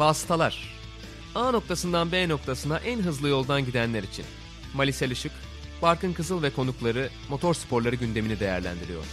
Vasıtalar A noktasından B noktasına en hızlı yoldan gidenler için. Malisel Işık, Barkın Kızıl ve konukları motor sporları gündemini değerlendiriyor.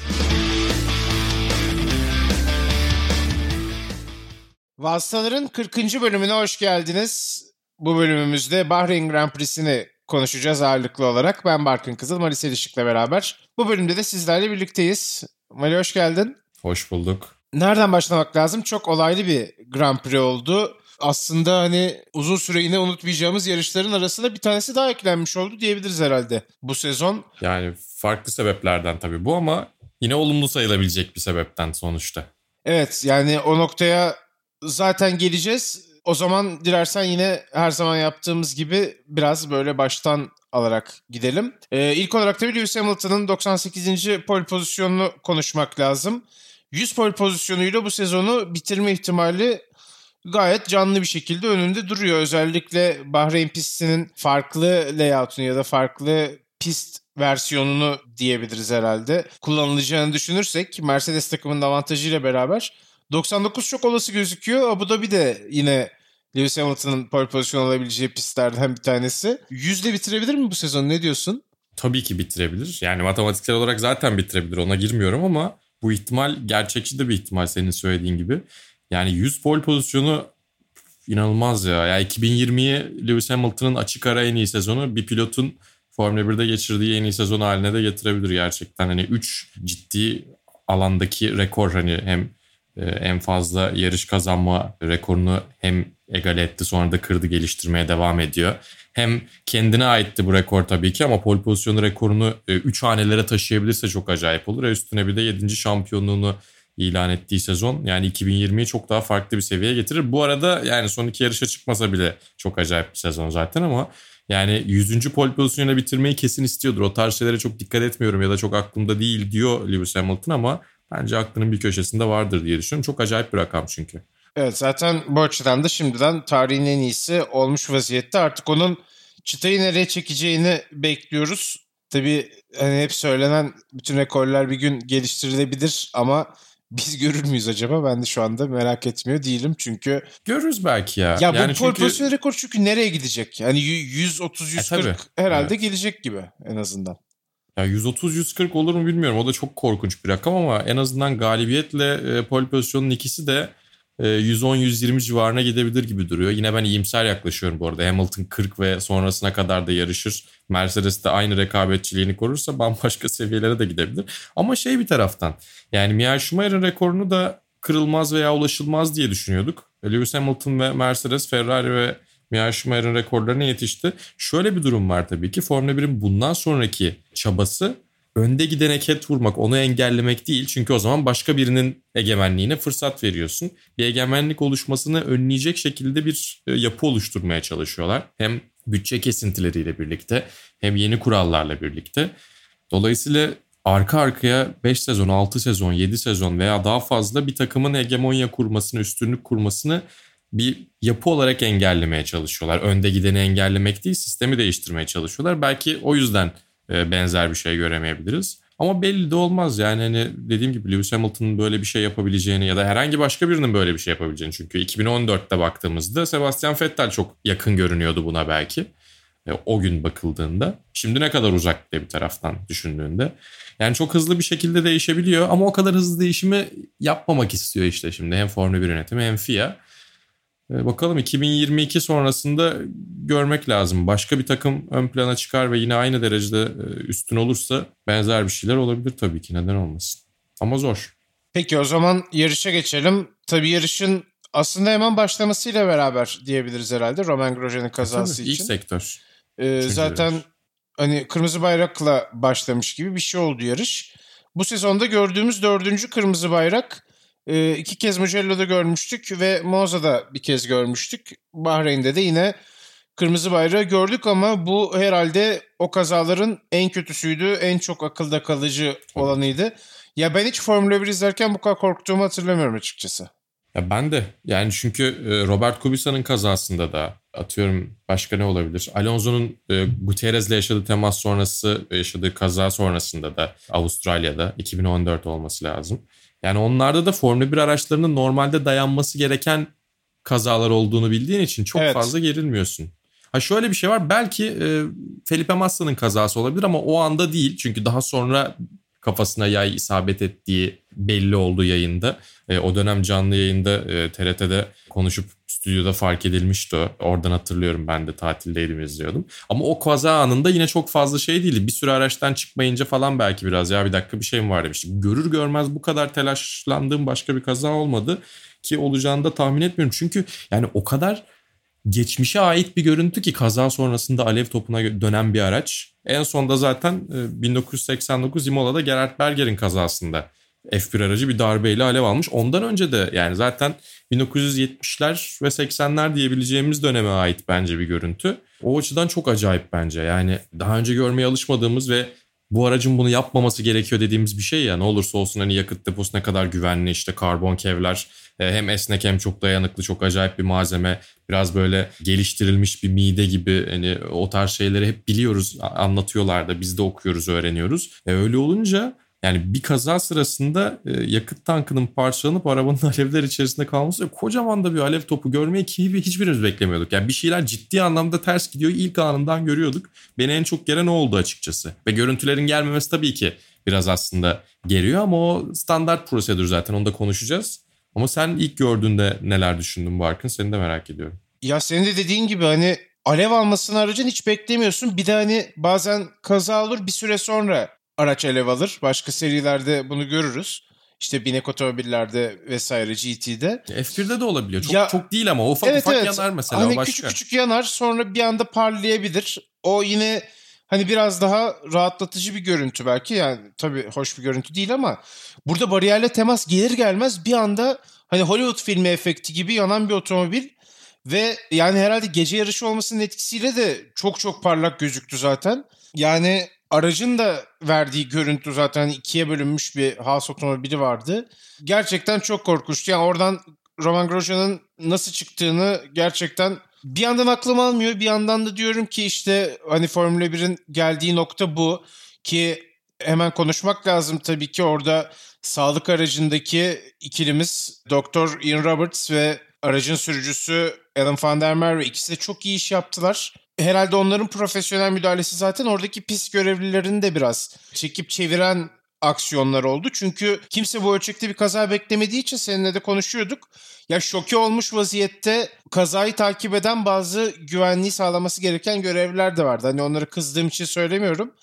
Vasıtaların 40. bölümüne hoş geldiniz. Bu bölümümüzde Bahreyn Grand Prix'sini konuşacağız ağırlıklı olarak. Ben Barkın Kızıl, Malisel Işık'la beraber. Bu bölümde de sizlerle birlikteyiz. Mali hoş geldin. Hoş bulduk. Nereden başlamak lazım? Çok olaylı bir Grand Prix oldu. Aslında hani uzun süre yine unutmayacağımız yarışların arasında bir tanesi daha eklenmiş oldu diyebiliriz herhalde bu sezon. Yani farklı sebeplerden tabii bu ama yine olumlu sayılabilecek bir sebepten sonuçta. Evet yani o noktaya zaten geleceğiz. O zaman dilersen yine her zaman yaptığımız gibi biraz böyle baştan alarak gidelim. Ee, ilk olarak tabii Lewis Hamilton'ın 98. pole pozisyonunu konuşmak lazım. 100 pole pozisyonuyla bu sezonu bitirme ihtimali gayet canlı bir şekilde önünde duruyor. Özellikle Bahreyn pistinin farklı layout'unu ya da farklı pist versiyonunu diyebiliriz herhalde. Kullanılacağını düşünürsek Mercedes takımının avantajıyla beraber 99 çok olası gözüküyor. Abu Dhabi de yine Lewis Hamilton'ın pole pozisyon alabileceği pistlerden bir tanesi. Yüzde bitirebilir mi bu sezon? Ne diyorsun? Tabii ki bitirebilir. Yani matematiksel olarak zaten bitirebilir. Ona girmiyorum ama bu ihtimal gerçekçi de bir ihtimal senin söylediğin gibi. Yani 100 pole pozisyonu inanılmaz ya. Yani 2020'yi Lewis Hamilton'ın açık ara en iyi sezonu bir pilotun Formula 1'de geçirdiği en iyi sezon haline de getirebilir gerçekten. Hani 3 ciddi alandaki rekor hani hem e, en fazla yarış kazanma rekorunu hem egale etti sonra da kırdı geliştirmeye devam ediyor. Hem kendine aitti bu rekor tabii ki ama pole pozisyonu rekorunu 3 e, hanelere taşıyabilirse çok acayip olur. Ve üstüne bir de 7. şampiyonluğunu ilan ettiği sezon yani 2020'yi çok daha farklı bir seviyeye getirir. Bu arada yani son iki yarışa çıkmasa bile çok acayip bir sezon zaten ama yani 100. pole pozisyonuyla bitirmeyi kesin istiyordur. O tarz şeylere çok dikkat etmiyorum ya da çok aklımda değil diyor Lewis Hamilton ama bence aklının bir köşesinde vardır diye düşünüyorum. Çok acayip bir rakam çünkü. Evet zaten bu açıdan da şimdiden tarihin en iyisi olmuş vaziyette. Artık onun çıtayı nereye çekeceğini bekliyoruz. Tabii hani hep söylenen bütün rekorlar bir gün geliştirilebilir ama biz görür müyüz acaba? Ben de şu anda merak etmiyor değilim çünkü. Görürüz belki ya. Ya yani bu çünkü... pozisyon rekor çünkü nereye gidecek? Yani 130-140 e, herhalde evet. gelecek gibi en azından. Ya 130-140 olur mu bilmiyorum. O da çok korkunç bir rakam ama en azından galibiyetle e, pole pozisyonun ikisi de 110-120 e, civarına gidebilir gibi duruyor. Yine ben iyimser yaklaşıyorum bu arada. Hamilton 40 ve sonrasına kadar da yarışır. Mercedes de aynı rekabetçiliğini korursa bambaşka seviyelere de gidebilir. Ama şey bir taraftan yani Michael Schumacher'ın rekorunu da kırılmaz veya ulaşılmaz diye düşünüyorduk. Lewis Hamilton ve Mercedes, Ferrari ve Michael Schumacher'ın rekorlarına yetişti. Şöyle bir durum var tabii ki. Formula 1'in bundan sonraki çabası önde gidene ket vurmak, onu engellemek değil. Çünkü o zaman başka birinin egemenliğine fırsat veriyorsun. Bir egemenlik oluşmasını önleyecek şekilde bir e, yapı oluşturmaya çalışıyorlar. Hem bütçe kesintileriyle birlikte hem yeni kurallarla birlikte. Dolayısıyla arka arkaya 5 sezon, 6 sezon, 7 sezon veya daha fazla bir takımın hegemonya kurmasını, üstünlük kurmasını bir yapı olarak engellemeye çalışıyorlar. Önde gideni engellemek değil, sistemi değiştirmeye çalışıyorlar. Belki o yüzden benzer bir şey göremeyebiliriz. Ama belli de olmaz yani hani dediğim gibi Lewis Hamilton'ın böyle bir şey yapabileceğini ya da herhangi başka birinin böyle bir şey yapabileceğini. Çünkü 2014'te baktığımızda Sebastian Vettel çok yakın görünüyordu buna belki. E, o gün bakıldığında. Şimdi ne kadar uzak bir taraftan düşündüğünde. Yani çok hızlı bir şekilde değişebiliyor ama o kadar hızlı değişimi yapmamak istiyor işte şimdi hem Formula 1 yönetimi hem FIA. Ee, bakalım 2022 sonrasında görmek lazım. Başka bir takım ön plana çıkar ve yine aynı derecede e, üstün olursa benzer bir şeyler olabilir tabii ki neden olmasın. Ama zor. Peki o zaman yarışa geçelim. Tabii yarışın aslında hemen başlamasıyla beraber diyebiliriz herhalde Roman Grosjean'ın kazası tabii, için. İlk sektör. Ee, zaten yarış. hani kırmızı bayrakla başlamış gibi bir şey oldu yarış. Bu sezonda gördüğümüz dördüncü kırmızı bayrak e, iki kez Mugello'da görmüştük ve Moza'da bir kez görmüştük. Bahreyn'de de yine kırmızı bayrağı gördük ama bu herhalde o kazaların en kötüsüydü. En çok akılda kalıcı olanıydı. Ya ben hiç Formula 1 izlerken bu kadar korktuğumu hatırlamıyorum açıkçası. Ya ben de yani çünkü e, Robert Kubica'nın kazasında da atıyorum başka ne olabilir? Alonso'nun e, Gutierrez'le yaşadığı temas sonrası yaşadığı kaza sonrasında da Avustralya'da 2014 olması lazım. Yani onlarda da Formula 1 araçlarının normalde dayanması gereken kazalar olduğunu bildiğin için çok Evet. fazla gerilmiyorsun. Ha şöyle bir şey var belki e, Felipe Massa'nın kazası olabilir ama o anda değil. Çünkü daha sonra kafasına yay isabet ettiği belli oldu yayında. E, o dönem canlı yayında e, TRT'de konuşup stüdyoda fark edilmişti. Oradan hatırlıyorum ben de tatildeydim izliyordum. Ama o kaza anında yine çok fazla şey değildi. Bir süre araçtan çıkmayınca falan belki biraz ya bir dakika bir şey mi var demiştim. Görür görmez bu kadar telaşlandığım başka bir kaza olmadı ki olacağını da tahmin etmiyorum. Çünkü yani o kadar geçmişe ait bir görüntü ki kaza sonrasında alev topuna dönen bir araç. En sonda zaten e, 1989 Imola'da Gerhard Berger'in kazasında F1 aracı bir darbeyle alev almış. Ondan önce de yani zaten 1970'ler ve 80'ler diyebileceğimiz döneme ait bence bir görüntü. O açıdan çok acayip bence. Yani daha önce görmeye alışmadığımız ve bu aracın bunu yapmaması gerekiyor dediğimiz bir şey ya. Ne olursa olsun hani yakıt deposu ne kadar güvenli işte karbon kevler e, hem esnek hem çok dayanıklı çok acayip bir malzeme. Biraz böyle geliştirilmiş bir mide gibi hani o tarz şeyleri hep biliyoruz anlatıyorlar da biz de okuyoruz öğreniyoruz. E, öyle olunca yani bir kaza sırasında e, yakıt tankının parçalanıp arabanın alevler içerisinde kalması kocaman da bir alev topu görmeyi ki hiçbirimiz beklemiyorduk. Yani bir şeyler ciddi anlamda ters gidiyor ilk anından görüyorduk. Beni en çok gelen o oldu açıkçası. Ve görüntülerin gelmemesi tabii ki biraz aslında geriyor ama o standart prosedür zaten onu da konuşacağız. Ama sen ilk gördüğünde neler düşündün bu arkın seni de merak ediyorum. Ya senin de dediğin gibi hani alev almasını aracın hiç beklemiyorsun. Bir de hani bazen kaza olur bir süre sonra araç alev alır. Başka serilerde bunu görürüz. İşte binek otomobillerde vesaire GT'de. F1'de de olabiliyor. Çok Ya- çok değil ama ufak Evet, ufak evet. yanar mesela Hani başka. küçük küçük yanar sonra bir anda parlayabilir. O yine hani biraz daha rahatlatıcı bir görüntü belki. Yani tabii hoş bir görüntü değil ama burada bariyerle temas gelir gelmez bir anda hani Hollywood filmi efekti gibi yanan bir otomobil ve yani herhalde gece yarışı olmasının etkisiyle de çok çok parlak gözüktü zaten. Yani aracın da verdiği görüntü zaten ikiye bölünmüş bir Haas otomobili vardı. Gerçekten çok korkunçtu. Yani oradan Roman Grosjean'ın nasıl çıktığını gerçekten bir yandan aklım almıyor. Bir yandan da diyorum ki işte hani Formula 1'in geldiği nokta bu. Ki hemen konuşmak lazım tabii ki orada sağlık aracındaki ikilimiz Doktor Ian Roberts ve aracın sürücüsü Alan van der Merwe ikisi de çok iyi iş yaptılar. Herhalde onların profesyonel müdahalesi zaten oradaki pist görevlilerini de biraz çekip çeviren aksiyonlar oldu. Çünkü kimse bu ölçekte bir kaza beklemediği için seninle de konuşuyorduk. Ya şoke olmuş vaziyette kazayı takip eden bazı güvenliği sağlaması gereken görevliler de vardı. Hani onları kızdığım için söylemiyorum.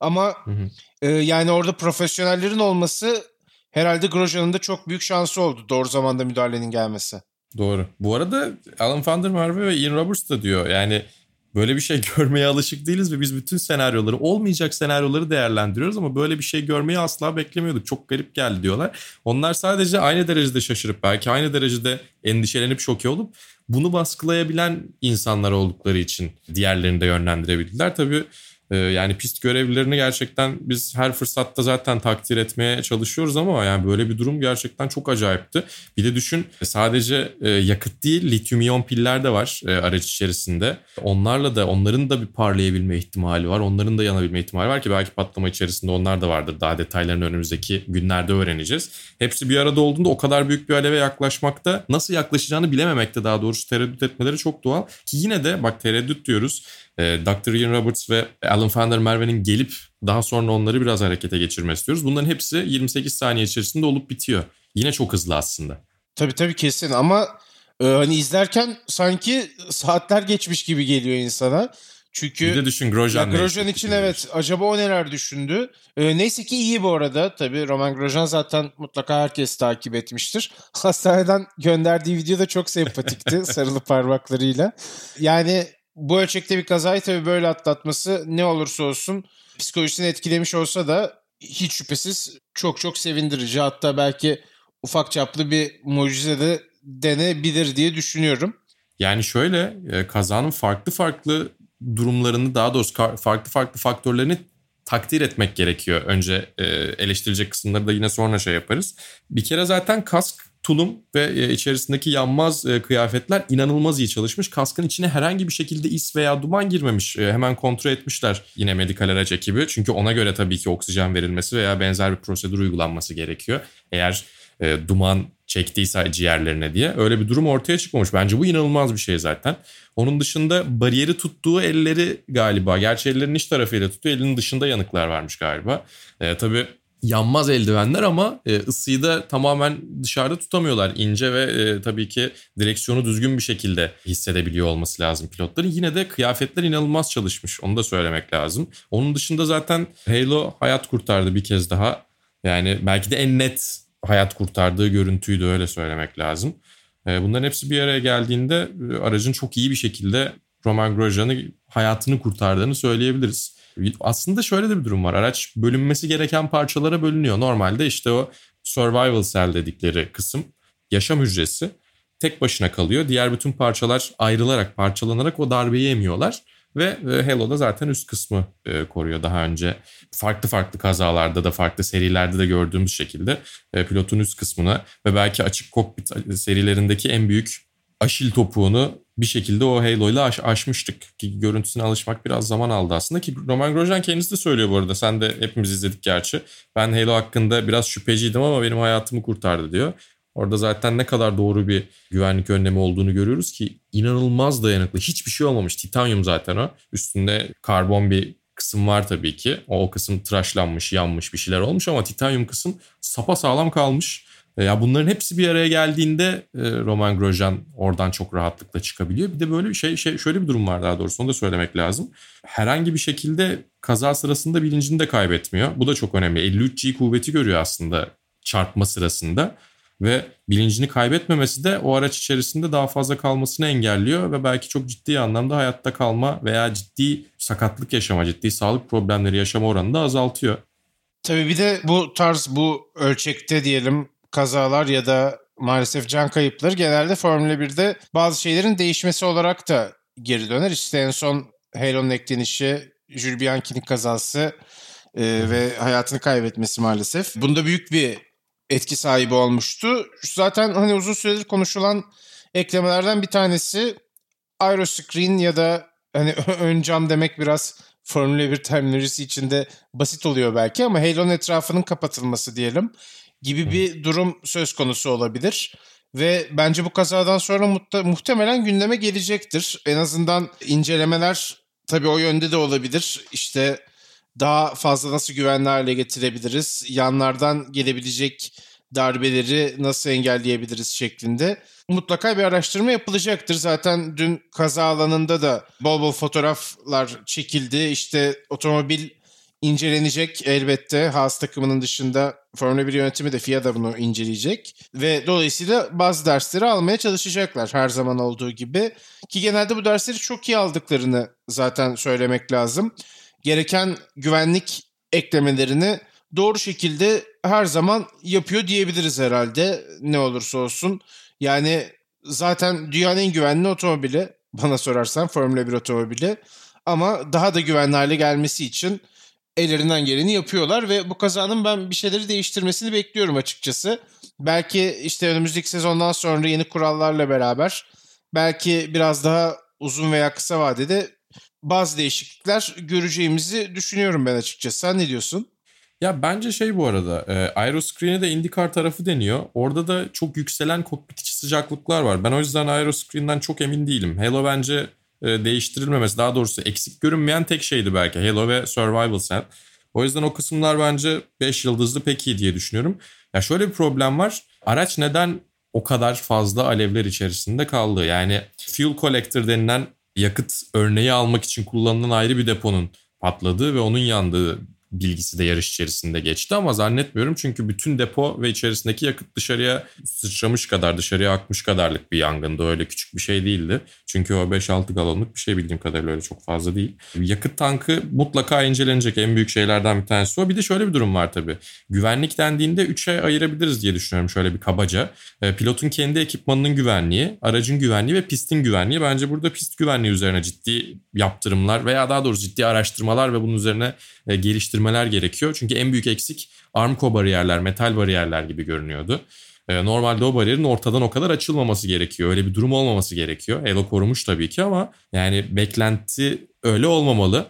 Ama Hı hı. e, yani orada profesyonellerin olması herhalde Grosjean'ın da çok büyük şansı oldu doğru zamanda müdahalenin gelmesi. Doğru. Bu arada Alan van der Merwe ve Ian Roberts da diyor yani böyle bir şey görmeye alışık değiliz ve biz bütün senaryoları olmayacak senaryoları değerlendiriyoruz ama böyle bir şey görmeyi asla beklemiyorduk. Çok garip geldi diyorlar. Onlar sadece aynı derecede şaşırıp belki aynı derecede endişelenip şoke olup bunu baskılayabilen insanlar oldukları için diğerlerini de yönlendirebildiler. Tabii yani pist görevlilerini gerçekten biz her fırsatta zaten takdir etmeye çalışıyoruz ama yani böyle bir durum gerçekten çok acayipti. Bir de düşün sadece e, yakıt değil lityum iyon piller de var e, araç içerisinde. Onlarla da onların da bir parlayabilme ihtimali var. Onların da yanabilme ihtimali var ki belki patlama içerisinde onlar da vardır. Daha detaylarını önümüzdeki günlerde öğreneceğiz. Hepsi bir arada olduğunda o kadar büyük bir aleve yaklaşmakta nasıl yaklaşacağını bilememekte daha doğrusu tereddüt etmeleri çok doğal. Ki yine de bak tereddüt diyoruz. E, Dr. Ian Roberts ve Alan van der Merwe'nin gelip daha sonra onları biraz harekete geçirmek istiyoruz. Bunların hepsi 28 saniye içerisinde olup bitiyor. Yine çok hızlı aslında. Tabii tabii kesin ama e, hani izlerken sanki saatler geçmiş gibi geliyor insana. Çünkü Bir de düşün Grosjean. Grosjean için evet acaba o neler düşündü? E, neyse ki iyi bu arada. Tabii Roman Grosjean zaten mutlaka herkes takip etmiştir. Hastaneden gönderdiği video da çok sempatikti sarılı parmaklarıyla. Yani bu ölçekte bir kazayı tabii böyle atlatması ne olursa olsun psikolojisini etkilemiş olsa da hiç şüphesiz çok çok sevindirici. Hatta belki ufak çaplı bir mucize de denebilir diye düşünüyorum. Yani şöyle e, kazanın farklı farklı durumlarını daha doğrusu farklı farklı faktörlerini takdir etmek gerekiyor. Önce e, eleştirecek kısımları da yine sonra şey yaparız. Bir kere zaten kask, tulum ve e, içerisindeki yanmaz e, kıyafetler inanılmaz iyi çalışmış. Kaskın içine herhangi bir şekilde is veya duman girmemiş. E, hemen kontrol etmişler yine medikal araç ekibi. Çünkü ona göre tabii ki oksijen verilmesi veya benzer bir prosedür uygulanması gerekiyor. Eğer e, duman çektiyse ciğerlerine diye. Öyle bir durum ortaya çıkmamış. Bence bu inanılmaz bir şey zaten. Onun dışında bariyeri tuttuğu elleri galiba. Gerçi ellerin iç tarafıyla tutuyor. Elinin dışında yanıklar varmış galiba. E, tabii yanmaz eldivenler ama e, ısıyı da tamamen dışarıda tutamıyorlar. İnce ve e, tabii ki direksiyonu düzgün bir şekilde hissedebiliyor olması lazım pilotların. Yine de kıyafetler inanılmaz çalışmış. Onu da söylemek lazım. Onun dışında zaten Halo hayat kurtardı bir kez daha. Yani belki de en net hayat kurtardığı görüntüydü öyle söylemek lazım. E, bunların hepsi bir araya geldiğinde e, aracın çok iyi bir şekilde Roman Grosjean'ı hayatını kurtardığını söyleyebiliriz. Aslında şöyle de bir durum var. Araç bölünmesi gereken parçalara bölünüyor. Normalde işte o survival cell dedikleri kısım yaşam hücresi tek başına kalıyor. Diğer bütün parçalar ayrılarak, parçalanarak o darbeyi emiyorlar. Ve Halo'da zaten üst kısmı e, koruyor daha önce. Farklı farklı kazalarda da farklı serilerde de gördüğümüz şekilde e, pilotun üst kısmına ve belki açık kokpit serilerindeki en büyük aşil topuğunu bir şekilde o Halo ile aş, aşmıştık. Ki görüntüsüne alışmak biraz zaman aldı aslında ki Roman Grosjean kendisi de söylüyor bu arada. Sen de hepimiz izledik gerçi. Ben Halo hakkında biraz şüpheciydim ama benim hayatımı kurtardı diyor. Orada zaten ne kadar doğru bir güvenlik önlemi olduğunu görüyoruz ki inanılmaz dayanıklı. Hiçbir şey olmamış. Titanyum zaten o. Üstünde karbon bir kısım var tabii ki. O, kısım tıraşlanmış, yanmış bir şeyler olmuş ama titanyum kısım sapa sağlam kalmış. E, ya bunların hepsi bir araya geldiğinde e, Roman Grosjean oradan çok rahatlıkla çıkabiliyor. Bir de böyle bir şey, şey şöyle bir durum var daha doğrusu onu da söylemek lazım. Herhangi bir şekilde kaza sırasında bilincini de kaybetmiyor. Bu da çok önemli. 53G kuvveti görüyor aslında çarpma sırasında ve bilincini kaybetmemesi de o araç içerisinde daha fazla kalmasını engelliyor ve belki çok ciddi anlamda hayatta kalma veya ciddi sakatlık yaşama, ciddi sağlık problemleri yaşama oranını da azaltıyor. Tabii bir de bu tarz bu ölçekte diyelim kazalar ya da maalesef can kayıpları genelde Formula 1'de bazı şeylerin değişmesi olarak da geri döner. İşte en son Halo'nun eklenişi, Jules Bianchi'nin kazası e, ve hayatını kaybetmesi maalesef. Bunda büyük bir etki sahibi olmuştu. Zaten hani uzun süredir konuşulan eklemelerden bir tanesi Aeroscreen ya da hani ön cam demek biraz Formula 1 terminolojisi içinde basit oluyor belki ama Halo'nun etrafının kapatılması diyelim gibi bir durum söz konusu olabilir. Ve bence bu kazadan sonra muhte- muhtemelen gündeme gelecektir. En azından incelemeler tabii o yönde de olabilir. İşte daha fazla nasıl güvenli hale getirebiliriz? Yanlardan gelebilecek darbeleri nasıl engelleyebiliriz şeklinde. Mutlaka bir araştırma yapılacaktır. Zaten dün kaza alanında da bol bol fotoğraflar çekildi. İşte otomobil incelenecek elbette. Haas takımının dışında Formula 1 yönetimi de FIA da bunu inceleyecek. Ve dolayısıyla bazı dersleri almaya çalışacaklar her zaman olduğu gibi. Ki genelde bu dersleri çok iyi aldıklarını zaten söylemek lazım. Gereken güvenlik eklemelerini doğru şekilde her zaman yapıyor diyebiliriz herhalde ne olursa olsun. Yani zaten dünyanın en güvenli otomobili bana sorarsan Formula 1 otomobili. Ama daha da güvenli hale gelmesi için ellerinden geleni yapıyorlar ve bu kazanın ben bir şeyleri değiştirmesini bekliyorum açıkçası. Belki işte önümüzdeki sezondan sonra yeni kurallarla beraber belki biraz daha uzun veya kısa vadede bazı değişiklikler göreceğimizi düşünüyorum ben açıkçası. Sen ne diyorsun? Ya bence şey bu arada e, Aeroscreen'e de IndyCar tarafı deniyor. Orada da çok yükselen kokpit içi sıcaklıklar var. Ben o yüzden Aeroscreen'den çok emin değilim. Halo bence değiştirilmemesi daha doğrusu eksik görünmeyen tek şeydi belki Halo ve Survival Set. O yüzden o kısımlar bence 5 yıldızlı pek iyi diye düşünüyorum. Ya şöyle bir problem var. Araç neden o kadar fazla alevler içerisinde kaldı? Yani fuel collector denilen yakıt örneği almak için kullanılan ayrı bir deponun patladığı ve onun yandığı bilgisi de yarış içerisinde geçti ama zannetmiyorum çünkü bütün depo ve içerisindeki yakıt dışarıya sıçramış kadar dışarıya akmış kadarlık bir yangında öyle küçük bir şey değildi. Çünkü o 5-6 galonluk bir şey bildiğim kadarıyla öyle çok fazla değil. Yakıt tankı mutlaka incelenecek en büyük şeylerden bir tanesi o. Bir de şöyle bir durum var tabii. Güvenlik dendiğinde 3'e ayırabiliriz diye düşünüyorum şöyle bir kabaca. E, pilotun kendi ekipmanının güvenliği, aracın güvenliği ve pistin güvenliği. Bence burada pist güvenliği üzerine ciddi yaptırımlar veya daha doğrusu ciddi araştırmalar ve bunun üzerine e, geliştirmeler gerekiyor. Çünkü en büyük eksik armco bariyerler, metal bariyerler gibi görünüyordu. E, normalde o bariyerin ortadan o kadar açılmaması gerekiyor. Öyle bir durum olmaması gerekiyor. Elo korumuş tabii ki ama yani beklenti öyle olmamalı.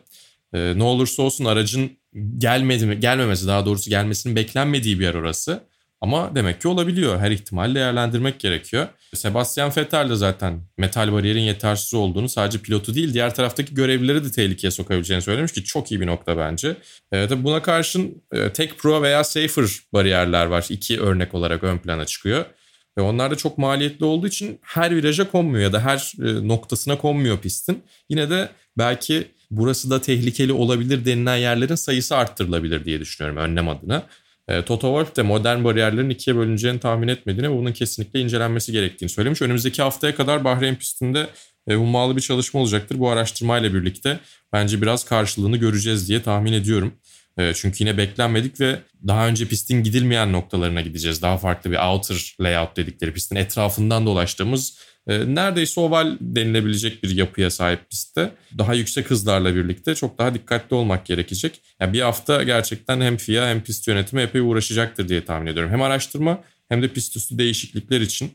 E, ne olursa olsun aracın gelmedi mi, gelmemesi daha doğrusu gelmesinin beklenmediği bir yer orası. Ama demek ki olabiliyor. Her ihtimal değerlendirmek gerekiyor. Sebastian Vettel de zaten metal bariyerin yetersiz olduğunu sadece pilotu değil diğer taraftaki görevlileri de tehlikeye sokabileceğini söylemiş ki çok iyi bir nokta bence. E, buna karşın e, Tech Pro veya Safer bariyerler var. İki örnek olarak ön plana çıkıyor. Ve onlar da çok maliyetli olduğu için her viraja konmuyor ya da her e, noktasına konmuyor pistin. Yine de belki burası da tehlikeli olabilir denilen yerlerin sayısı arttırılabilir diye düşünüyorum önlem adına. E, Toto Wolff de modern bariyerlerin ikiye bölüneceğini tahmin etmediğini ve bunun kesinlikle incelenmesi gerektiğini söylemiş. Önümüzdeki haftaya kadar Bahreyn pistinde e, hummalı bir çalışma olacaktır. Bu araştırmayla birlikte bence biraz karşılığını göreceğiz diye tahmin ediyorum. E, çünkü yine beklenmedik ve daha önce pistin gidilmeyen noktalarına gideceğiz. Daha farklı bir outer layout dedikleri pistin etrafından dolaştığımız neredeyse oval denilebilecek bir yapıya sahip pistte. Daha yüksek hızlarla birlikte çok daha dikkatli olmak gerekecek. Yani bir hafta gerçekten hem FIA hem pist yönetimi epey uğraşacaktır diye tahmin ediyorum. Hem araştırma hem de pist üstü değişiklikler için.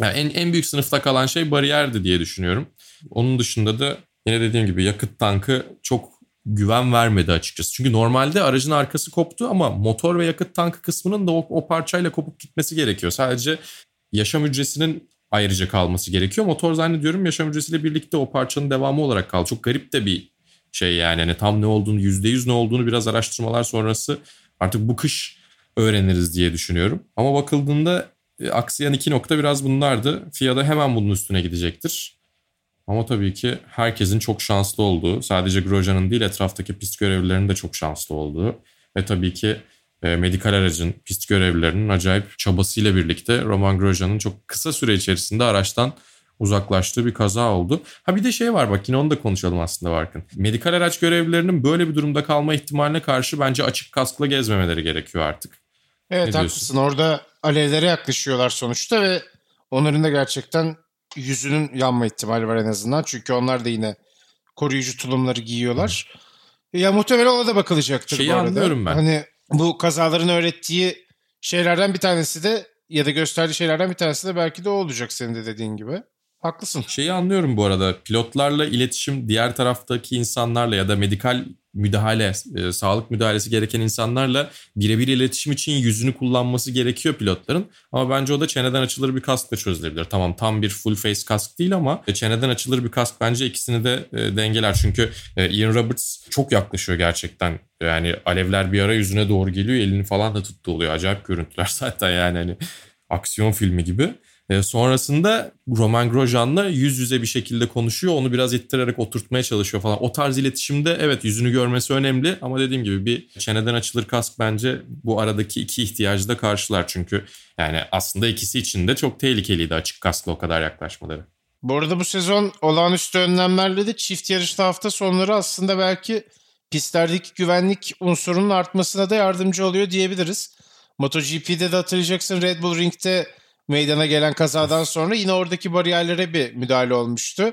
Yani en, en büyük sınıfta kalan şey bariyerdi diye düşünüyorum. Onun dışında da yine dediğim gibi yakıt tankı çok güven vermedi açıkçası. Çünkü normalde aracın arkası koptu ama motor ve yakıt tankı kısmının da o, o parçayla kopup gitmesi gerekiyor. Sadece yaşam hücresinin ayrıca kalması gerekiyor. Motor zannediyorum yaşam hücresiyle birlikte o parçanın devamı olarak kaldı. Çok garip de bir şey yani. Hani tam ne olduğunu, %100 ne olduğunu biraz araştırmalar sonrası artık bu kış öğreniriz diye düşünüyorum. Ama bakıldığında e, aksayan iki nokta biraz bunlardı. FIA da hemen bunun üstüne gidecektir. Ama tabii ki herkesin çok şanslı olduğu, sadece Grosjean'ın değil etraftaki pist görevlilerinin de çok şanslı olduğu ve tabii ki medikal aracın pist görevlilerinin acayip çabasıyla birlikte Roman Grosjean'ın çok kısa süre içerisinde araçtan uzaklaştığı bir kaza oldu. Ha bir de şey var bak yine onu da konuşalım aslında Barkın. Medikal araç görevlilerinin böyle bir durumda kalma ihtimaline karşı bence açık kaskla gezmemeleri gerekiyor artık. Evet haklısın orada alevlere yaklaşıyorlar sonuçta ve onların da gerçekten yüzünün yanma ihtimali var en azından. Çünkü onlar da yine koruyucu tulumları giyiyorlar. Hı. Ya muhtemelen ona da bakılacaktır Şeyi bu arada. anlıyorum ben. Hani bu kazaların öğrettiği şeylerden bir tanesi de ya da gösterdiği şeylerden bir tanesi de belki de o olacak senin de dediğin gibi. Haklısın. Şeyi anlıyorum bu arada. Pilotlarla iletişim diğer taraftaki insanlarla ya da medikal müdahale, e, sağlık müdahalesi gereken insanlarla birebir iletişim için yüzünü kullanması gerekiyor pilotların. Ama bence o da çeneden açılır bir kaskla çözülebilir. Tamam tam bir full face kask değil ama çeneden açılır bir kask bence ikisini de e, dengeler. Çünkü e, Ian Roberts çok yaklaşıyor gerçekten. Yani alevler bir ara yüzüne doğru geliyor elini falan da tuttu oluyor. Acayip görüntüler zaten yani hani aksiyon filmi gibi. E, sonrasında Roman Grosjean'la yüz yüze bir şekilde konuşuyor. Onu biraz ittirerek oturtmaya çalışıyor falan. O tarz iletişimde evet yüzünü görmesi önemli ama dediğim gibi bir çeneden açılır kask bence bu aradaki iki ihtiyacı da karşılar. Çünkü yani aslında ikisi için de çok tehlikeliydi açık kaskla o kadar yaklaşmaları. Bu arada bu sezon olağanüstü önlemlerle de çift yarışta hafta sonları aslında belki pistlerdeki güvenlik unsurunun artmasına da yardımcı oluyor diyebiliriz. MotoGP'de de hatırlayacaksın Red Bull Ring'de meydana gelen kazadan sonra yine oradaki bariyerlere bir müdahale olmuştu.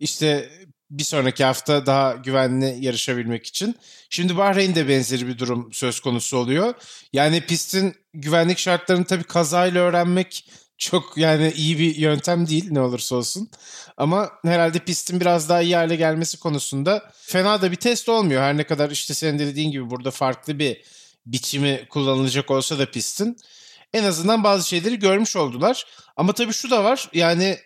İşte bir sonraki hafta daha güvenli yarışabilmek için. Şimdi Bahreyn'de benzeri bir durum söz konusu oluyor. Yani pistin güvenlik şartlarını tabii kazayla öğrenmek çok yani iyi bir yöntem değil ne olursa olsun. Ama herhalde pistin biraz daha iyi hale gelmesi konusunda fena da bir test olmuyor. Her ne kadar işte senin de dediğin gibi burada farklı bir biçimi kullanılacak olsa da pistin en azından bazı şeyleri görmüş oldular. Ama tabii şu da var yani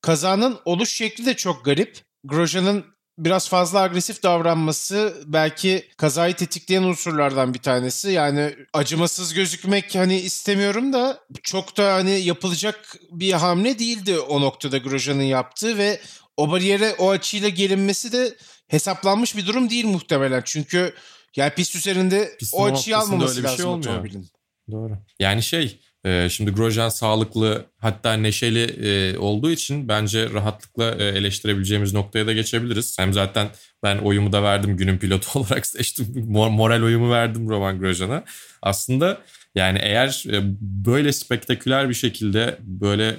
kazanın oluş şekli de çok garip. Grosjean'ın biraz fazla agresif davranması belki kazayı tetikleyen unsurlardan bir tanesi. Yani acımasız gözükmek hani istemiyorum da çok da hani yapılacak bir hamle değildi o noktada Grosjean'ın yaptığı ve o bariyere o açıyla gelinmesi de hesaplanmış bir durum değil muhtemelen. Çünkü yani pist üzerinde Pistin o açıyı almaması lazım şey otomobilin. Doğru. Yani şey e, şimdi Grosjean sağlıklı hatta neşeli e, olduğu için bence rahatlıkla e, eleştirebileceğimiz noktaya da geçebiliriz. Hem zaten ben oyumu da verdim günün pilotu olarak seçtim. Moral oyumu verdim Roman Grosjean'a. Aslında yani eğer böyle spektaküler bir şekilde böyle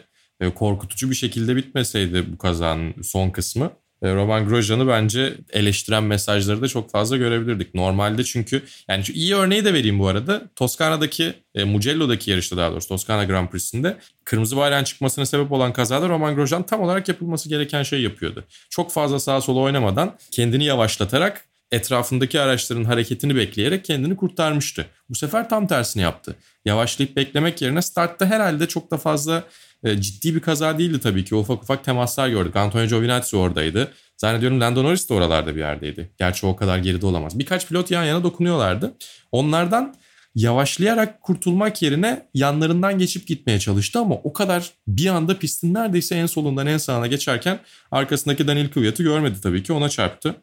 korkutucu bir şekilde bitmeseydi bu kazanın son kısmı Roman Grosjean'ı bence eleştiren mesajları da çok fazla görebilirdik. Normalde çünkü yani şu iyi örneği de vereyim bu arada. Toskana'daki, e, Mugello'daki yarışta daha doğrusu Toskana Grand Prix'sinde kırmızı bayrağın çıkmasına sebep olan kazada Roman Grosjean tam olarak yapılması gereken şey yapıyordu. Çok fazla sağa sola oynamadan kendini yavaşlatarak etrafındaki araçların hareketini bekleyerek kendini kurtarmıştı. Bu sefer tam tersini yaptı. Yavaşlayıp beklemek yerine startta herhalde çok da fazla e, ciddi bir kaza değildi tabii ki. Ufak ufak temaslar gördük. Antonio Giovinazzi oradaydı. Zannediyorum Lando Norris de oralarda bir yerdeydi. Gerçi o kadar geride olamaz. Birkaç pilot yan yana dokunuyorlardı. Onlardan yavaşlayarak kurtulmak yerine yanlarından geçip gitmeye çalıştı ama o kadar bir anda pistin neredeyse en solundan en sağına geçerken arkasındaki Daniel Kvyat'ı görmedi tabii ki ona çarptı.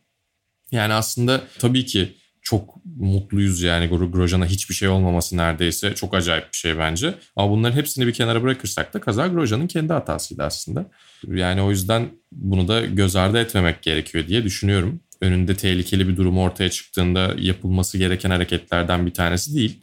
Yani aslında tabii ki çok mutluyuz yani Grosjean'a hiçbir şey olmaması neredeyse. Çok acayip bir şey bence. Ama bunların hepsini bir kenara bırakırsak da kaza Grosjean'ın kendi hatasıydı aslında. Yani o yüzden bunu da göz ardı etmemek gerekiyor diye düşünüyorum. Önünde tehlikeli bir durum ortaya çıktığında yapılması gereken hareketlerden bir tanesi değil.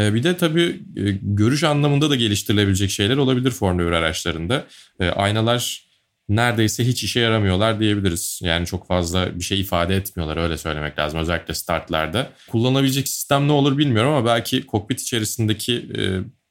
Ee, bir de tabii e, görüş anlamında da geliştirilebilecek şeyler olabilir Formula 1 araçlarında. Ee, aynalar neredeyse hiç işe yaramıyorlar diyebiliriz. Yani çok fazla bir şey ifade etmiyorlar öyle söylemek lazım özellikle startlarda. Kullanabilecek sistem ne olur bilmiyorum ama belki kokpit içerisindeki e,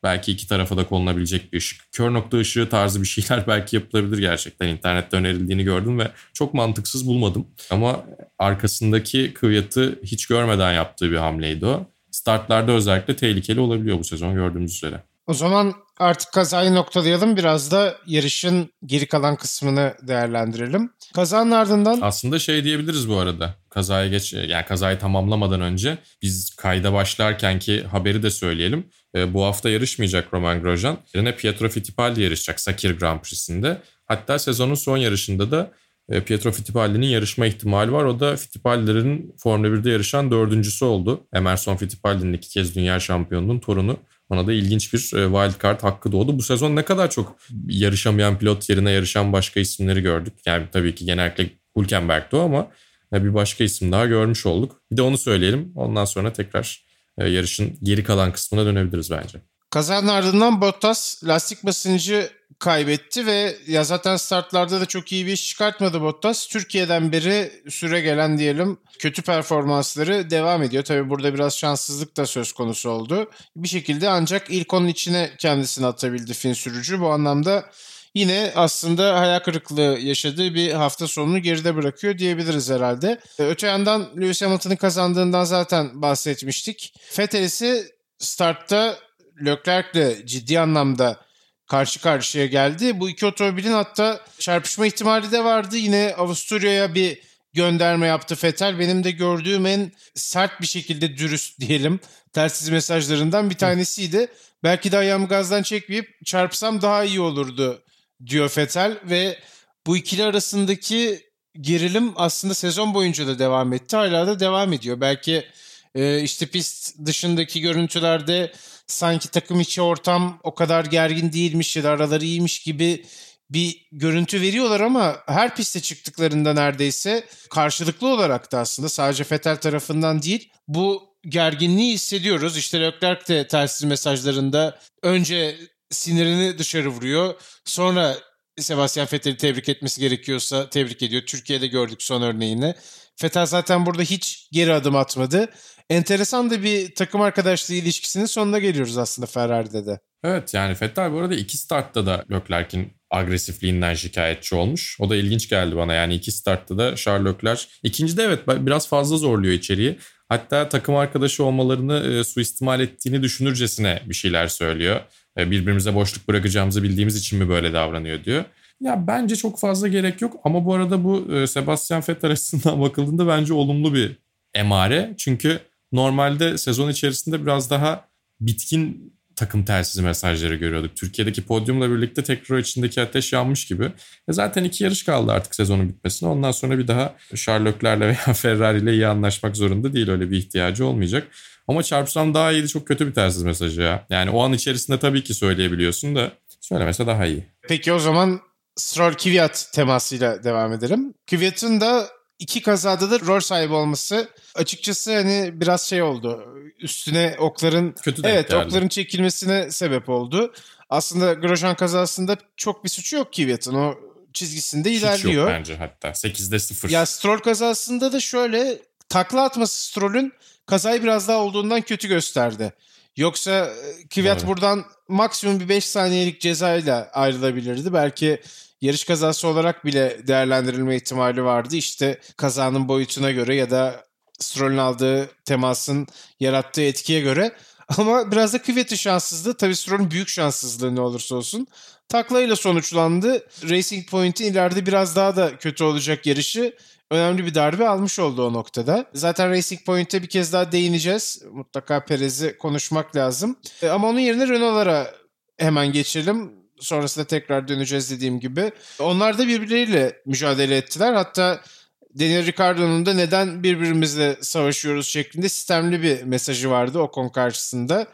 belki iki tarafa da konulabilecek bir ışık. Kör nokta ışığı tarzı bir şeyler belki yapılabilir gerçekten. İnternette önerildiğini gördüm ve çok mantıksız bulmadım. Ama arkasındaki kıvyatı hiç görmeden yaptığı bir hamleydi o. Startlarda özellikle tehlikeli olabiliyor bu sezon gördüğümüz üzere. O zaman artık kazayı noktalayalım. Biraz da yarışın geri kalan kısmını değerlendirelim. Kazanın ardından... Aslında şey diyebiliriz bu arada. Kazaya geç, yani kazayı tamamlamadan önce biz kayda başlarken ki haberi de söyleyelim. E, bu hafta yarışmayacak Roman Grosjean. Yerine Pietro Fittipaldi yarışacak Sakir Grand Prix'sinde. Hatta sezonun son yarışında da e, Pietro Fittipaldi'nin yarışma ihtimali var. O da Fittipaldi'lerin Formula 1'de yarışan dördüncüsü oldu. Emerson Fittipaldi'nin iki kez dünya şampiyonunun torunu. Ona da ilginç bir e, wildcard hakkı doğdu. Bu sezon ne kadar çok yarışamayan pilot yerine yarışan başka isimleri gördük. Yani tabii ki genellikle Hülkenberg'di o ama e, bir başka isim daha görmüş olduk. Bir de onu söyleyelim. Ondan sonra tekrar yarışın geri kalan kısmına dönebiliriz bence. Kazanın ardından Bottas lastik basıncı kaybetti ve ya zaten startlarda da çok iyi bir iş çıkartmadı Bottas. Türkiye'den beri süre gelen diyelim kötü performansları devam ediyor. Tabii burada biraz şanssızlık da söz konusu oldu. Bir şekilde ancak ilk onun içine kendisini atabildi Fin sürücü. Bu anlamda yine aslında hayal kırıklığı yaşadığı bir hafta sonunu geride bırakıyor diyebiliriz herhalde. Öte yandan Lewis Hamilton'ın kazandığından zaten bahsetmiştik. Vettel ise startta Leclerc'le ciddi anlamda karşı karşıya geldi. Bu iki otomobilin hatta çarpışma ihtimali de vardı. Yine Avusturya'ya bir gönderme yaptı Fetel. Benim de gördüğüm en sert bir şekilde dürüst diyelim telsiz mesajlarından bir tanesiydi. Belki de ayağımı gazdan çekmeyip çarpsam daha iyi olurdu diyor Fetel ve bu ikili arasındaki gerilim aslında sezon boyunca da devam etti. Hala da devam ediyor. Belki e, işte pist dışındaki görüntülerde sanki takım içi ortam o kadar gergin değilmiş ya da araları iyiymiş gibi bir görüntü veriyorlar ama her piste çıktıklarında neredeyse karşılıklı olarak da aslında sadece Fetel tarafından değil bu gerginliği hissediyoruz. İşte Leclerc de telsiz mesajlarında önce sinirini dışarı vuruyor. Sonra Sebastian Vettel'i tebrik etmesi gerekiyorsa tebrik ediyor. Türkiye'de gördük son örneğini. Vettel zaten burada hiç geri adım atmadı enteresan da bir takım arkadaşlığı ilişkisinin sonuna geliyoruz aslında Ferrari'de de. Evet yani Vettel bu arada iki startta da Leclerc'in agresifliğinden şikayetçi olmuş. O da ilginç geldi bana yani iki startta da Charles Leclerc. İkincide evet biraz fazla zorluyor içeriği. Hatta takım arkadaşı olmalarını e, suistimal ettiğini düşünürcesine bir şeyler söylüyor. E, birbirimize boşluk bırakacağımızı bildiğimiz için mi böyle davranıyor diyor. Ya bence çok fazla gerek yok ama bu arada bu e, Sebastian Vettel açısından bakıldığında bence olumlu bir emare. Çünkü normalde sezon içerisinde biraz daha bitkin takım telsizi mesajları görüyorduk. Türkiye'deki podyumla birlikte tekrar içindeki ateş yanmış gibi. E zaten iki yarış kaldı artık sezonun bitmesine. Ondan sonra bir daha Sherlock'lerle veya Ferrari ile iyi anlaşmak zorunda değil. Öyle bir ihtiyacı olmayacak. Ama çarpsam daha iyiydi. Çok kötü bir telsiz mesajı ya. Yani o an içerisinde tabii ki söyleyebiliyorsun da söylemese daha iyi. Peki o zaman Stroll Kvyat temasıyla devam edelim. Kvyat'ın da iki kazada da rol sahibi olması açıkçası hani biraz şey oldu. Üstüne okların Kötü evet geldi. okların çekilmesine sebep oldu. Aslında Grosjean kazasında çok bir suçu yok Kvyat'ın. O çizgisinde Hiç ilerliyor. yok bence hatta. 8'de 0. Ya Stroll kazasında da şöyle takla atması Stroll'ün kazayı biraz daha olduğundan kötü gösterdi. Yoksa e, Kvyat Doğru. buradan maksimum bir 5 saniyelik cezayla ayrılabilirdi. Belki yarış kazası olarak bile değerlendirilme ihtimali vardı. İşte kazanın boyutuna göre ya da Stroll'ün aldığı temasın yarattığı etkiye göre. Ama biraz da Kvyat'ın şanssızlığı. Tabii Stroll'ün büyük şanssızlığı ne olursa olsun. Taklayla sonuçlandı. Racing Point'in ileride biraz daha da kötü olacak yarışı önemli bir darbe almış oldu o noktada. Zaten Racing Point'e bir kez daha değineceğiz. Mutlaka Perez'i konuşmak lazım. E, ama onun yerine Renault'lara hemen geçelim. Sonrasında tekrar döneceğiz dediğim gibi. Onlar da birbirleriyle mücadele ettiler. Hatta Daniel Ricciardo'nun da neden birbirimizle savaşıyoruz şeklinde sistemli bir mesajı vardı Ocon karşısında.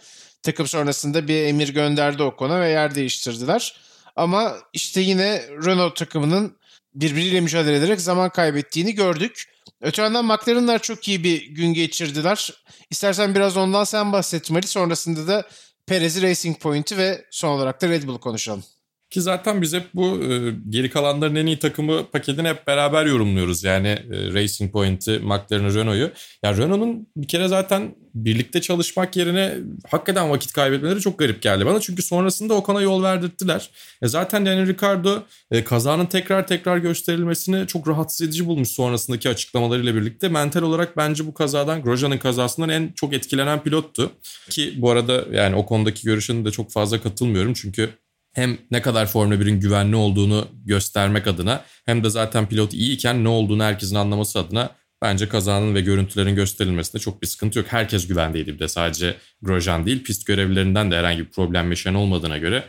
Takım sonrasında bir emir gönderdi Ocon'a ve yer değiştirdiler. Ama işte yine Renault takımının birbiriyle mücadele ederek zaman kaybettiğini gördük. Öte yandan McLaren'lar çok iyi bir gün geçirdiler. İstersen biraz ondan sen bahset Mali. Sonrasında da Perez'i Racing Point'i ve son olarak da Red Bull'u konuşalım. Ki zaten biz hep bu e, geri kalanların en iyi takımı paketini hep beraber yorumluyoruz. Yani e, Racing Point'i, McLaren'ı, Renault'u. Ya Renault'un bir kere zaten birlikte çalışmak yerine hakikaten vakit kaybetmeleri çok garip geldi bana. Çünkü sonrasında Ocon'a yol verdirttiler. E zaten Daniel Ricciardo e, kazanın tekrar tekrar gösterilmesini çok rahatsız edici bulmuş sonrasındaki açıklamalarıyla birlikte. Mental olarak bence bu kazadan, Grosjean'ın kazasından en çok etkilenen pilottu. Ki bu arada yani o konudaki görüşüne de çok fazla katılmıyorum. Çünkü hem ne kadar Formula 1'in güvenli olduğunu göstermek adına hem de zaten pilot iyiyken ne olduğunu herkesin anlaması adına bence kazanın ve görüntülerin gösterilmesinde çok bir sıkıntı yok. Herkes güvendeydi bir de sadece Grosjean değil pist görevlilerinden de herhangi bir problem yaşayan olmadığına göre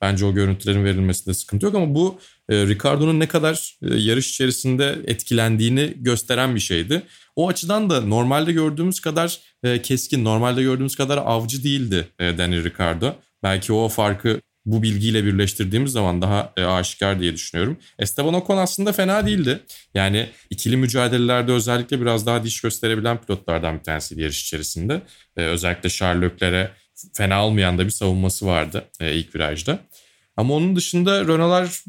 bence o görüntülerin verilmesinde sıkıntı yok ama bu e, Ricardo'nun ne kadar e, yarış içerisinde etkilendiğini gösteren bir şeydi. O açıdan da normalde gördüğümüz kadar e, keskin, normalde gördüğümüz kadar avcı değildi e, Daniel Ricardo. Belki o farkı bu bilgiyle birleştirdiğimiz zaman daha e, aşikar diye düşünüyorum. Esteban Ocon aslında fena değildi. Yani ikili mücadelelerde özellikle biraz daha diş gösterebilen pilotlardan bir tanesi yarış içerisinde. E, özellikle Charles Leclerc'e fena olmayan da bir savunması vardı e, ilk virajda. Ama onun dışında Renault'lar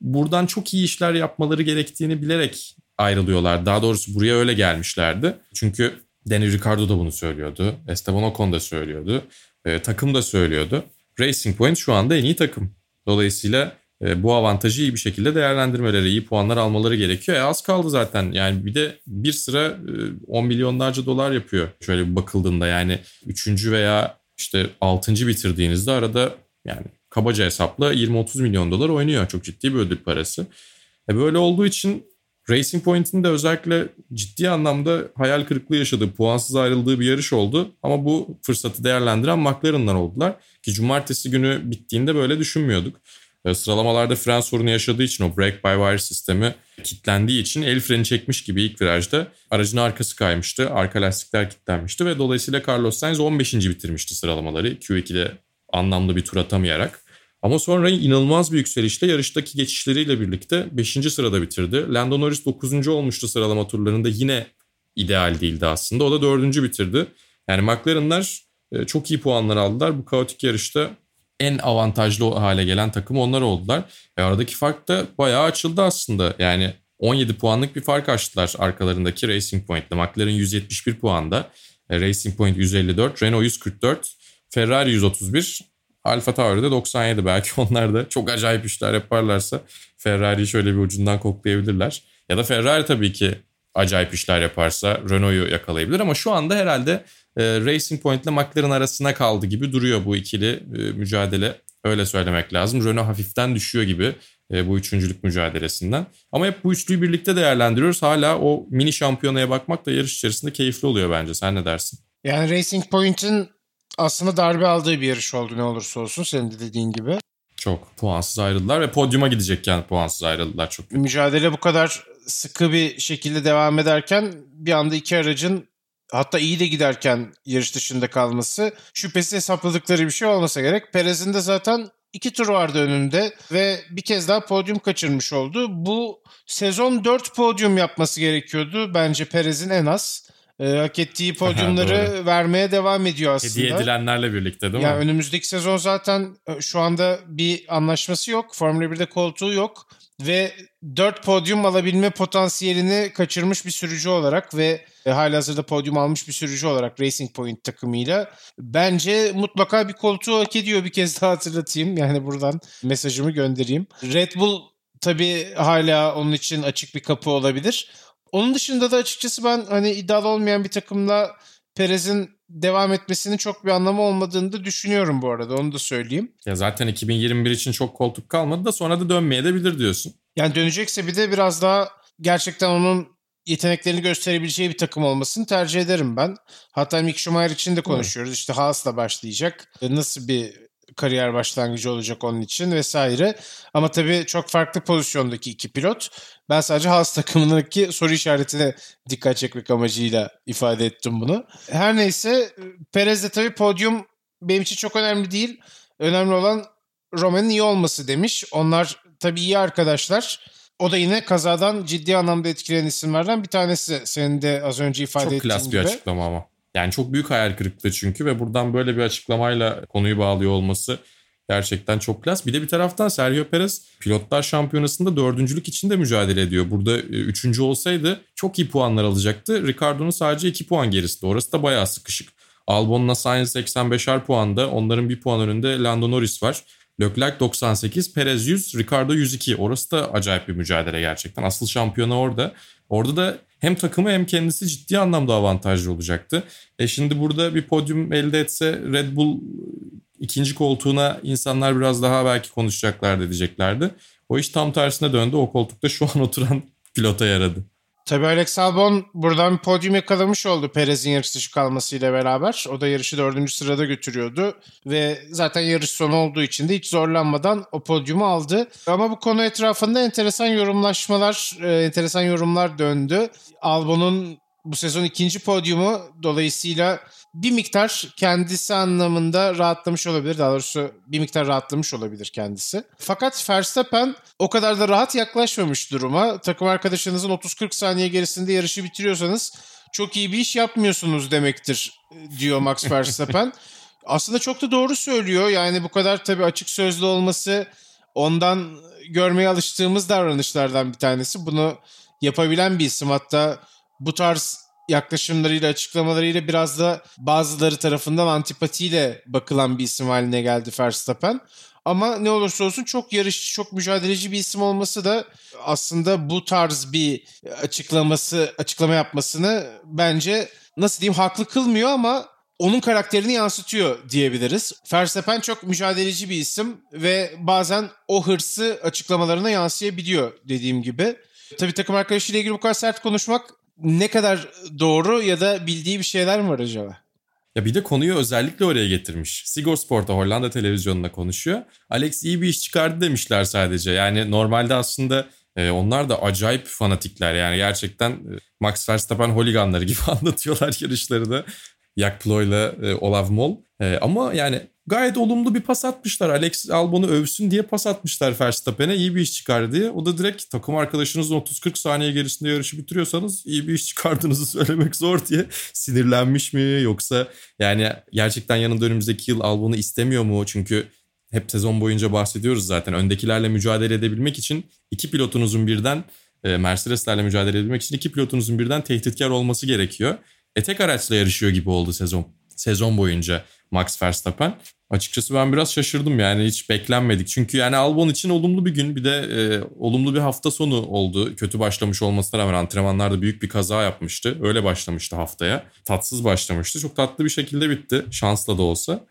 buradan çok iyi işler yapmaları gerektiğini bilerek ayrılıyorlar. Daha doğrusu buraya öyle gelmişlerdi. Çünkü Daniel Ricciardo da bunu söylüyordu. Esteban Ocon da söylüyordu. E, takım da söylüyordu. Racing Point şu anda en iyi takım. Dolayısıyla e, bu avantajı iyi bir şekilde değerlendirmeleri, iyi puanlar almaları gerekiyor. E az kaldı zaten. Yani bir de bir sıra e, 10 milyonlarca dolar yapıyor. Şöyle bir bakıldığında yani 3. veya işte 6. bitirdiğinizde arada yani kabaca hesapla 20-30 milyon dolar oynuyor. Çok ciddi bir ödül parası. E böyle olduğu için Racing Point'in de özellikle ciddi anlamda hayal kırıklığı yaşadığı, puansız ayrıldığı bir yarış oldu. Ama bu fırsatı değerlendiren McLaren'lar oldular. Ki cumartesi günü bittiğinde böyle düşünmüyorduk. E, sıralamalarda fren sorunu yaşadığı için o brake by wire sistemi kilitlendiği için el freni çekmiş gibi ilk virajda aracın arkası kaymıştı. Arka lastikler kilitlenmişti ve dolayısıyla Carlos Sainz 15. bitirmişti sıralamaları Q2'de anlamlı bir tur atamayarak. Ama sonra inanılmaz bir yükselişle yarıştaki geçişleriyle birlikte 5. sırada bitirdi. Lando Norris 9. olmuştu sıralama turlarında yine ideal değildi aslında. O da 4. bitirdi. Yani McLaren'lar e, çok iyi puanlar aldılar. Bu kaotik yarışta en avantajlı hale gelen takım onlar oldular. Ve aradaki fark da bayağı açıldı aslında. Yani 17 puanlık bir fark açtılar arkalarındaki Racing Point'le. McLaren 171 puanda, e, Racing Point 154, Renault 144, Ferrari 131, Alfa Tauri'de 97 belki onlar da çok acayip işler yaparlarsa Ferrari'yi şöyle bir ucundan koklayabilirler. Ya da Ferrari tabii ki acayip işler yaparsa Renault'u yakalayabilir ama şu anda herhalde e, Racing Point ile McLaren arasına kaldı gibi duruyor bu ikili e, mücadele. Öyle söylemek lazım. Renault hafiften düşüyor gibi e, bu üçüncülük mücadelesinden. Ama hep bu üçlüyü birlikte değerlendiriyoruz. Hala o mini şampiyonaya bakmak da yarış içerisinde keyifli oluyor bence. Sen ne dersin? Yani Racing Point'in aslında darbe aldığı bir yarış oldu ne olursa olsun senin de dediğin gibi. Çok puansız ayrıldılar ve podyuma gidecekken puansız ayrıldılar çok. Mücadele bu kadar sıkı bir şekilde devam ederken bir anda iki aracın hatta iyi de giderken yarış dışında kalması şüphesiz hesapladıkları bir şey olmasa gerek. Perez'in de zaten iki tur vardı önünde ve bir kez daha podyum kaçırmış oldu. Bu sezon 4 podyum yapması gerekiyordu bence Perez'in en az. E, hak ettiği podyumları vermeye devam ediyor aslında. Hediye edilenlerle birlikte değil mi? Yani önümüzdeki sezon zaten e, şu anda bir anlaşması yok. Formula 1'de koltuğu yok ve 4 podyum alabilme potansiyelini kaçırmış bir sürücü olarak ve e, hala hazırda podyum almış bir sürücü olarak Racing Point takımıyla bence mutlaka bir koltuğu hak ediyor bir kez daha hatırlatayım. Yani buradan mesajımı göndereyim. Red Bull tabii hala onun için açık bir kapı olabilir. Onun dışında da açıkçası ben hani iddialı olmayan bir takımla Perez'in devam etmesinin çok bir anlamı olmadığını da düşünüyorum bu arada. Onu da söyleyeyim. Ya zaten 2021 için çok koltuk kalmadı da sonra da dönmeye de bilir diyorsun. Yani dönecekse bir de biraz daha gerçekten onun yeteneklerini gösterebileceği bir takım olmasını tercih ederim ben. Hatta Mick Schumacher için de konuşuyoruz. İşte Haas'la başlayacak. Nasıl bir kariyer başlangıcı olacak onun için vesaire. Ama tabii çok farklı pozisyondaki iki pilot. Ben sadece Haas takımındaki soru işaretine dikkat çekmek amacıyla ifade ettim bunu. Her neyse Perez de tabii podyum benim için çok önemli değil. Önemli olan Roman'ın iyi olması demiş. Onlar tabii iyi arkadaşlar. O da yine kazadan ciddi anlamda etkilenen isimlerden bir tanesi. Senin de az önce ifade çok ettiğin klas gibi. bir açıklama ama. Yani çok büyük hayal kırıklığı çünkü ve buradan böyle bir açıklamayla konuyu bağlıyor olması gerçekten çok klas. Bir de bir taraftan Sergio Perez pilotlar şampiyonasında dördüncülük için de mücadele ediyor. Burada e, üçüncü olsaydı çok iyi puanlar alacaktı. Ricardo'nun sadece iki puan gerisinde. Orası da bayağı sıkışık. Albon'la Sainz 85'er puanda. Onların bir puan önünde Lando Norris var. Leclerc 98, Perez 100, Ricardo 102. Orası da acayip bir mücadele gerçekten. Asıl şampiyonu orada. Orada da hem takımı hem kendisi ciddi anlamda avantajlı olacaktı. E şimdi burada bir podyum elde etse Red Bull ikinci koltuğuna insanlar biraz daha belki konuşacaklardı diyeceklerdi. O iş tam tersine döndü. O koltukta şu an oturan pilota yaradı. Tabii Alex Albon buradan podyum yakalamış oldu Perez'in yarış dışı kalmasıyla beraber. O da yarışı dördüncü sırada götürüyordu. Ve zaten yarış sonu olduğu için de hiç zorlanmadan o podyumu aldı. Ama bu konu etrafında enteresan yorumlaşmalar, e, enteresan yorumlar döndü. Albon'un bu sezon ikinci podyumu dolayısıyla bir miktar kendisi anlamında rahatlamış olabilir. Daha doğrusu bir miktar rahatlamış olabilir kendisi. Fakat Verstappen o kadar da rahat yaklaşmamış duruma. Takım arkadaşınızın 30-40 saniye gerisinde yarışı bitiriyorsanız çok iyi bir iş yapmıyorsunuz demektir diyor Max Verstappen. Aslında çok da doğru söylüyor. Yani bu kadar tabii açık sözlü olması ondan görmeye alıştığımız davranışlardan bir tanesi. Bunu yapabilen bir isim. Hatta bu tarz yaklaşımlarıyla, açıklamalarıyla biraz da bazıları tarafından antipatiyle bakılan bir isim haline geldi Verstappen. Ama ne olursa olsun çok yarışçı, çok mücadeleci bir isim olması da aslında bu tarz bir açıklaması, açıklama yapmasını bence nasıl diyeyim haklı kılmıyor ama onun karakterini yansıtıyor diyebiliriz. Verstappen çok mücadeleci bir isim ve bazen o hırsı açıklamalarına yansıyabiliyor dediğim gibi. Tabii takım arkadaşıyla ilgili bu kadar sert konuşmak ne kadar doğru ya da bildiği bir şeyler mi var acaba? Ya bir de konuyu özellikle oraya getirmiş. Sigor Sport'a Hollanda televizyonunda konuşuyor. Alex iyi bir iş çıkardı demişler sadece. Yani normalde aslında e, onlar da acayip fanatikler. Yani gerçekten e, Max Verstappen holiganları gibi anlatıyorlar yarışları da. Jack Ploy'la e, Olav Mol. Ama yani gayet olumlu bir pas atmışlar. Alex Albon'u övsün diye pas atmışlar Verstappen'e iyi bir iş çıkar diye. O da direkt takım arkadaşınızın 30-40 saniye gerisinde yarışı bitiriyorsanız iyi bir iş çıkardığınızı söylemek zor diye sinirlenmiş mi yoksa yani gerçekten yanında önümüzdeki yıl Albon'u istemiyor mu? Çünkü hep sezon boyunca bahsediyoruz zaten. Öndekilerle mücadele edebilmek için iki pilotunuzun birden e, Mercedes'lerle mücadele edebilmek için iki pilotunuzun birden tehditkar olması gerekiyor. E tek araçla yarışıyor gibi oldu sezon sezon boyunca Max Verstappen. Açıkçası ben biraz şaşırdım yani hiç beklenmedik. Çünkü yani Albon için olumlu bir gün bir de e, olumlu bir hafta sonu oldu. Kötü başlamış olmasına rağmen antrenmanlarda büyük bir kaza yapmıştı. Öyle başlamıştı haftaya. Tatsız başlamıştı. Çok tatlı bir şekilde bitti. Şansla da olsa.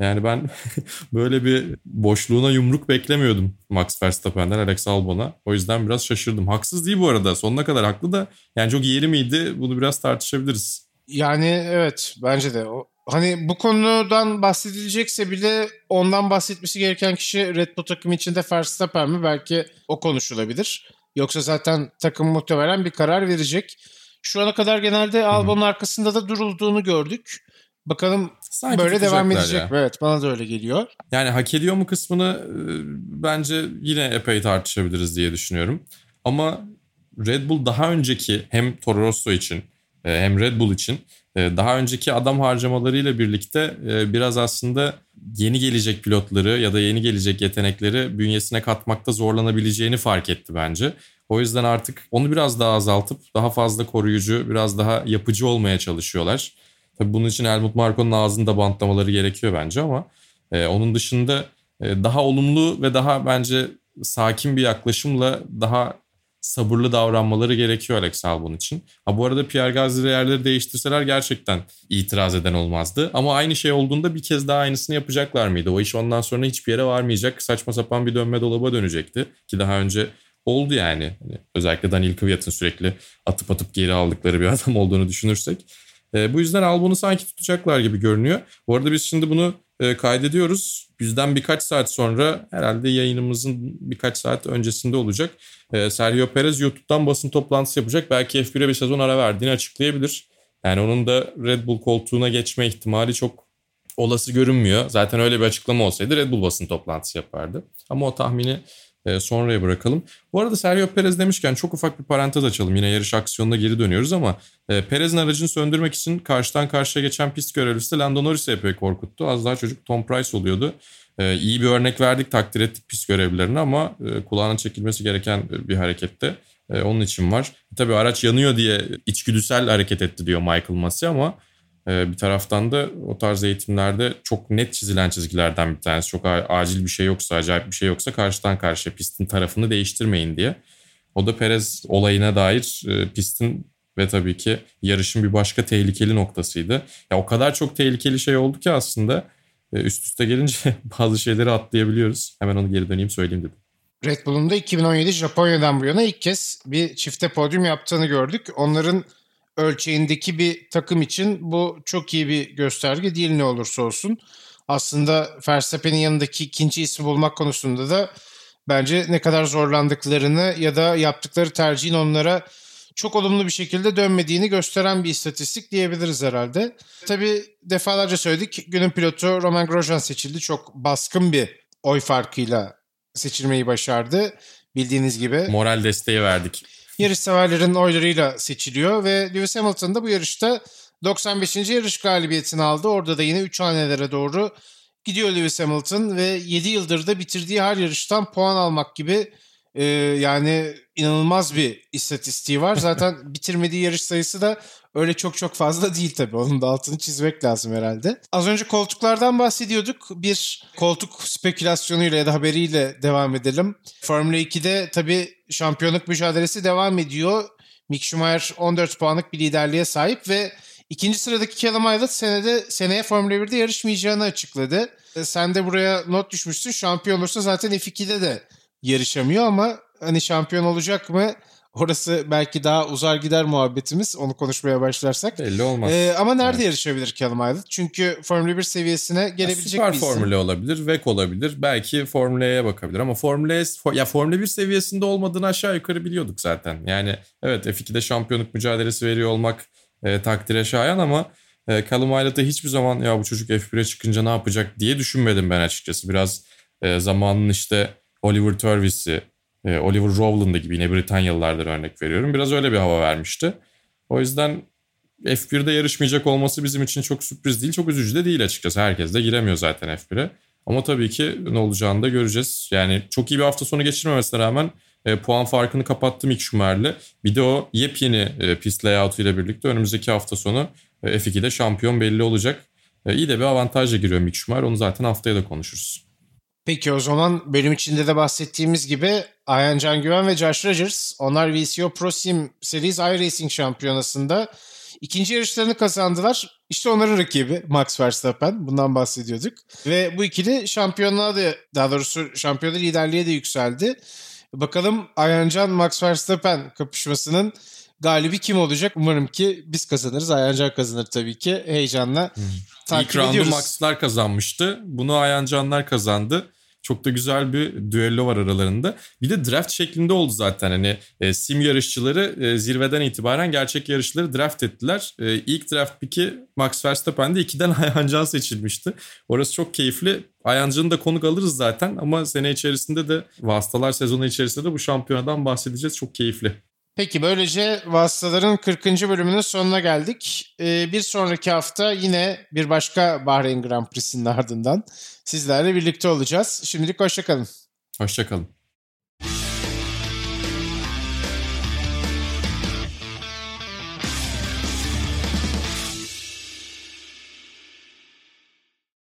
Yani ben böyle bir boşluğuna yumruk beklemiyordum Max Verstappen'den Alex Albon'a. O yüzden biraz şaşırdım. Haksız değil bu arada. Sonuna kadar haklı da. Yani çok yeri miydi? Bunu biraz tartışabiliriz. Yani evet bence de. O, hani bu konudan bahsedilecekse bile ondan bahsetmesi gereken kişi Red Bull takımı içinde Verstappen mi? Belki o konuşulabilir. Yoksa zaten takım muhtemelen bir karar verecek. Şu ana kadar genelde Albon'un arkasında da durulduğunu gördük. Bakalım Sanki böyle devam edecek. ya. Evet bana da öyle geliyor. Yani hak ediyor mu kısmını e, bence yine epey tartışabiliriz diye düşünüyorum. Ama Red Bull daha önceki hem Toro Rosso için e, hem Red Bull için daha önceki adam harcamalarıyla birlikte e, biraz aslında yeni gelecek pilotları ya da yeni gelecek yetenekleri bünyesine katmakta zorlanabileceğini fark etti bence. O yüzden artık onu biraz daha azaltıp daha fazla koruyucu, biraz daha yapıcı olmaya çalışıyorlar. Tabii bunun için Helmut Marko'nun ağzını da bantlamaları gerekiyor bence ama e, onun dışında e, daha olumlu ve daha bence sakin bir yaklaşımla daha sabırlı davranmaları gerekiyor Alex Albon için. Ha bu arada Pierre Gasly yerleri değiştirseler gerçekten itiraz eden olmazdı. Ama aynı şey olduğunda bir kez daha aynısını yapacaklar mıydı? O iş ondan sonra hiçbir yere varmayacak. Saçma sapan bir dönme dolaba dönecekti. Ki daha önce oldu yani. Hani özellikle Daniel Kvyat'ın sürekli atıp atıp geri aldıkları bir adam olduğunu düşünürsek. E, bu yüzden Albon'u sanki tutacaklar gibi görünüyor. Bu arada biz şimdi bunu e, kaydediyoruz. Bizden birkaç saat sonra herhalde yayınımızın birkaç saat öncesinde olacak. E, Sergio Perez YouTube'dan basın toplantısı yapacak. Belki F1'e bir sezon ara verdiğini açıklayabilir. Yani onun da Red Bull koltuğuna geçme ihtimali çok olası görünmüyor. Zaten öyle bir açıklama olsaydı Red Bull basın toplantısı yapardı. Ama o tahmini e, sonraya bırakalım. Bu arada Sergio Perez demişken çok ufak bir parantez açalım. Yine yarış aksiyonuna geri dönüyoruz ama e, Perez'in aracını söndürmek için karşıdan karşıya geçen pist görevlisi Lando Norris'i epey korkuttu. Az daha çocuk Tom Price oluyordu. E, iyi bir örnek verdik, takdir ettik pist görevlilerine ama e, kulağına çekilmesi gereken bir harekette. E, onun için var. Tabii araç yanıyor diye içgüdüsel hareket etti diyor Michael Masi ama bir taraftan da o tarz eğitimlerde çok net çizilen çizgilerden bir tanesi. Çok acil bir şey yoksa, acayip bir şey yoksa karşıdan karşıya pistin tarafını değiştirmeyin diye. O da Perez olayına dair e, pistin ve tabii ki yarışın bir başka tehlikeli noktasıydı. Ya o kadar çok tehlikeli şey oldu ki aslında e, üst üste gelince bazı şeyleri atlayabiliyoruz. Hemen onu geri döneyim söyleyeyim dedim. Red Bull'un da 2017 Japonya'dan bu yana ilk kez bir çifte podyum yaptığını gördük. Onların ölçeğindeki bir takım için bu çok iyi bir gösterge değil ne olursa olsun. Aslında Verstappen'in yanındaki ikinci ismi bulmak konusunda da bence ne kadar zorlandıklarını ya da yaptıkları tercihin onlara çok olumlu bir şekilde dönmediğini gösteren bir istatistik diyebiliriz herhalde. Tabii defalarca söyledik günün pilotu Roman Grosjean seçildi. Çok baskın bir oy farkıyla seçilmeyi başardı bildiğiniz gibi. Moral desteği verdik yarış severlerin oylarıyla seçiliyor ve Lewis Hamilton da bu yarışta 95. yarış galibiyetini aldı. Orada da yine 3 hanelere doğru gidiyor Lewis Hamilton ve 7 yıldır da bitirdiği her yarıştan puan almak gibi e, yani inanılmaz bir istatistiği var. Zaten bitirmediği yarış sayısı da öyle çok çok fazla değil tabii. Onun da altını çizmek lazım herhalde. Az önce koltuklardan bahsediyorduk. Bir koltuk spekülasyonuyla ya da haberiyle devam edelim. Formula 2'de tabii şampiyonluk mücadelesi devam ediyor. Mick Schumacher 14 puanlık bir liderliğe sahip ve ikinci sıradaki Callum Aylett senede, seneye Formula 1'de yarışmayacağını açıkladı. E, sen de buraya not düşmüşsün. Şampiyon olursa zaten F2'de de yarışamıyor ama hani şampiyon olacak mı? Orası belki daha uzar gider muhabbetimiz. Onu konuşmaya başlarsak. Belli olmaz. Ee, ama nerede evet. yarışabilir Callum Aylett? Çünkü Formula 1 seviyesine gelebilecek ya, bir isim. Formula olabilir, VEC olabilir. Belki Formula E'ye bakabilir ama Formula ya Formula 1 seviyesinde olmadığını aşağı yukarı biliyorduk zaten. Yani evet F2'de şampiyonluk mücadelesi veriyor olmak e, takdire şayan ama e, Callum Aylett'e hiçbir zaman ya bu çocuk F1'e çıkınca ne yapacak diye düşünmedim ben açıkçası. Biraz e, zamanın işte Oliver Turvis'i, e, Oliver Rowland'ı gibi yine Britanyalılardan örnek veriyorum. Biraz öyle bir hava vermişti. O yüzden F1'de yarışmayacak olması bizim için çok sürpriz değil. Çok üzücü de değil açıkçası. Herkes de giremiyor zaten F1'e. Ama tabii ki ne olacağını da göreceğiz. Yani çok iyi bir hafta sonu geçirmemesine rağmen e, puan farkını kapattı Mick Schumacher'le. Bir de o yepyeni e, pist layout'u ile birlikte önümüzdeki hafta sonu e, F2'de şampiyon belli olacak. E, iyi de bir avantajla giriyor Mick Schumacher. Onu zaten haftaya da konuşuruz. Peki o zaman bölüm içinde de bahsettiğimiz gibi Ayhan Can Güven ve Josh Rogers onlar VCO Pro Sim Series iRacing şampiyonasında ikinci yarışlarını kazandılar. İşte onların rakibi Max Verstappen. Bundan bahsediyorduk. Ve bu ikili şampiyonluğa da daha doğrusu şampiyonda liderliğe de yükseldi. Bakalım Ayhan Can Max Verstappen kapışmasının galibi kim olacak? Umarım ki biz kazanırız. Ayhancan kazanır tabii ki. Heyecanla takip İlk ediyoruz. Max'lar kazanmıştı. Bunu Ayhancanlar kazandı. Çok da güzel bir düello var aralarında. Bir de draft şeklinde oldu zaten. Hani e, sim yarışçıları e, zirveden itibaren gerçek yarışları draft ettiler. E, ilk draft pick'i Max Verstappen'de 2'den Ayhancan seçilmişti. Orası çok keyifli. Ayhancan'ı da konuk alırız zaten ama sene içerisinde de vasıtalar sezonu içerisinde de bu şampiyonadan bahsedeceğiz. Çok keyifli. Peki böylece Vasıtaların 40. bölümünün sonuna geldik. Ee, bir sonraki hafta yine bir başka Bahreyn Grand Prix'sinin ardından sizlerle birlikte olacağız. Şimdilik hoşçakalın. Hoşçakalın.